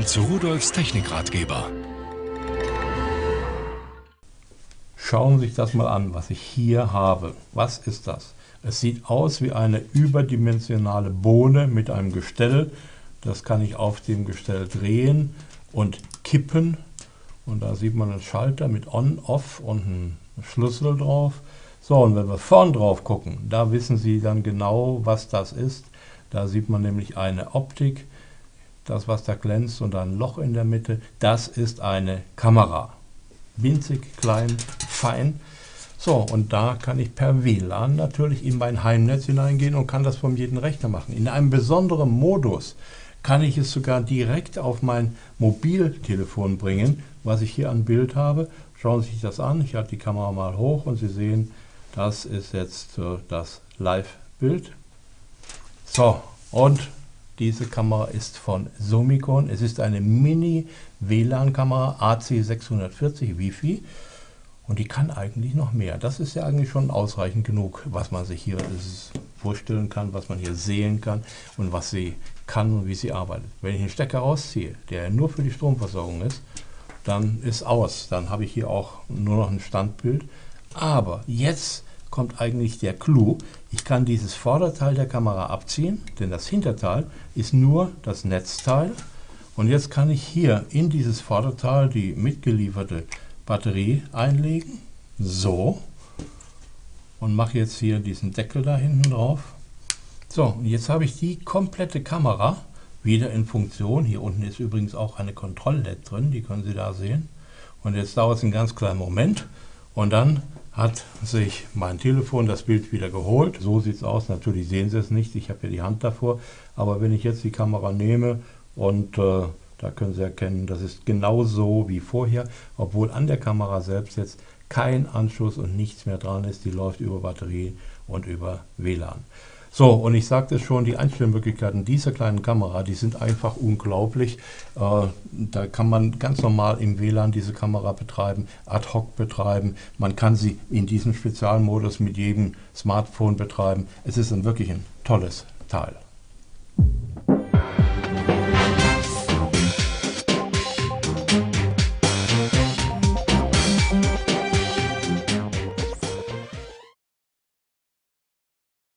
Willkommen zu Rudolfs Technikratgeber. Schauen Sie sich das mal an, was ich hier habe. Was ist das? Es sieht aus wie eine überdimensionale Bohne mit einem Gestell. Das kann ich auf dem Gestell drehen und kippen. Und da sieht man einen Schalter mit On, Off und einen Schlüssel drauf. So, und wenn wir vorn drauf gucken, da wissen Sie dann genau, was das ist. Da sieht man nämlich eine Optik, das was da glänzt und ein Loch in der Mitte, das ist eine Kamera. Winzig, klein, fein. So, und da kann ich per WLAN natürlich in mein Heimnetz hineingehen und kann das von jedem Rechner machen. In einem besonderen Modus kann ich es sogar direkt auf mein Mobiltelefon bringen, was ich hier an Bild habe. Schauen Sie sich das an. Ich halte die Kamera mal hoch und Sie sehen, das ist jetzt äh, das Live-Bild. So, und diese Kamera ist von Summicon. Es ist eine Mini-WLAN-Kamera AC640 Wi-Fi und die kann eigentlich noch mehr. Das ist ja eigentlich schon ausreichend genug, was man sich hier vorstellen kann, was man hier sehen kann und was sie kann und wie sie arbeitet. Wenn ich den Stecker rausziehe, der nur für die Stromversorgung ist, dann ist aus. Dann habe ich hier auch nur noch ein Standbild. Aber jetzt kommt eigentlich der Clou. Ich kann dieses Vorderteil der Kamera abziehen, denn das Hinterteil ist nur das Netzteil. Und jetzt kann ich hier in dieses Vorderteil die mitgelieferte Batterie einlegen. So. Und mache jetzt hier diesen Deckel da hinten drauf. So, und jetzt habe ich die komplette Kamera wieder in Funktion. Hier unten ist übrigens auch eine Kontroll-LED drin, die können Sie da sehen. Und jetzt dauert es einen ganz kleinen Moment und dann hat sich mein Telefon das Bild wieder geholt. So sieht es aus. Natürlich sehen Sie es nicht. Ich habe ja die Hand davor. Aber wenn ich jetzt die Kamera nehme und äh, da können Sie erkennen, das ist genauso wie vorher, obwohl an der Kamera selbst jetzt kein Anschluss und nichts mehr dran ist. Die läuft über Batterie und über WLAN. So, und ich sagte schon, die Einstellmöglichkeiten dieser kleinen Kamera, die sind einfach unglaublich. Äh, da kann man ganz normal im WLAN diese Kamera betreiben, ad hoc betreiben. Man kann sie in diesem Spezialmodus mit jedem Smartphone betreiben. Es ist ein wirklich ein tolles Teil.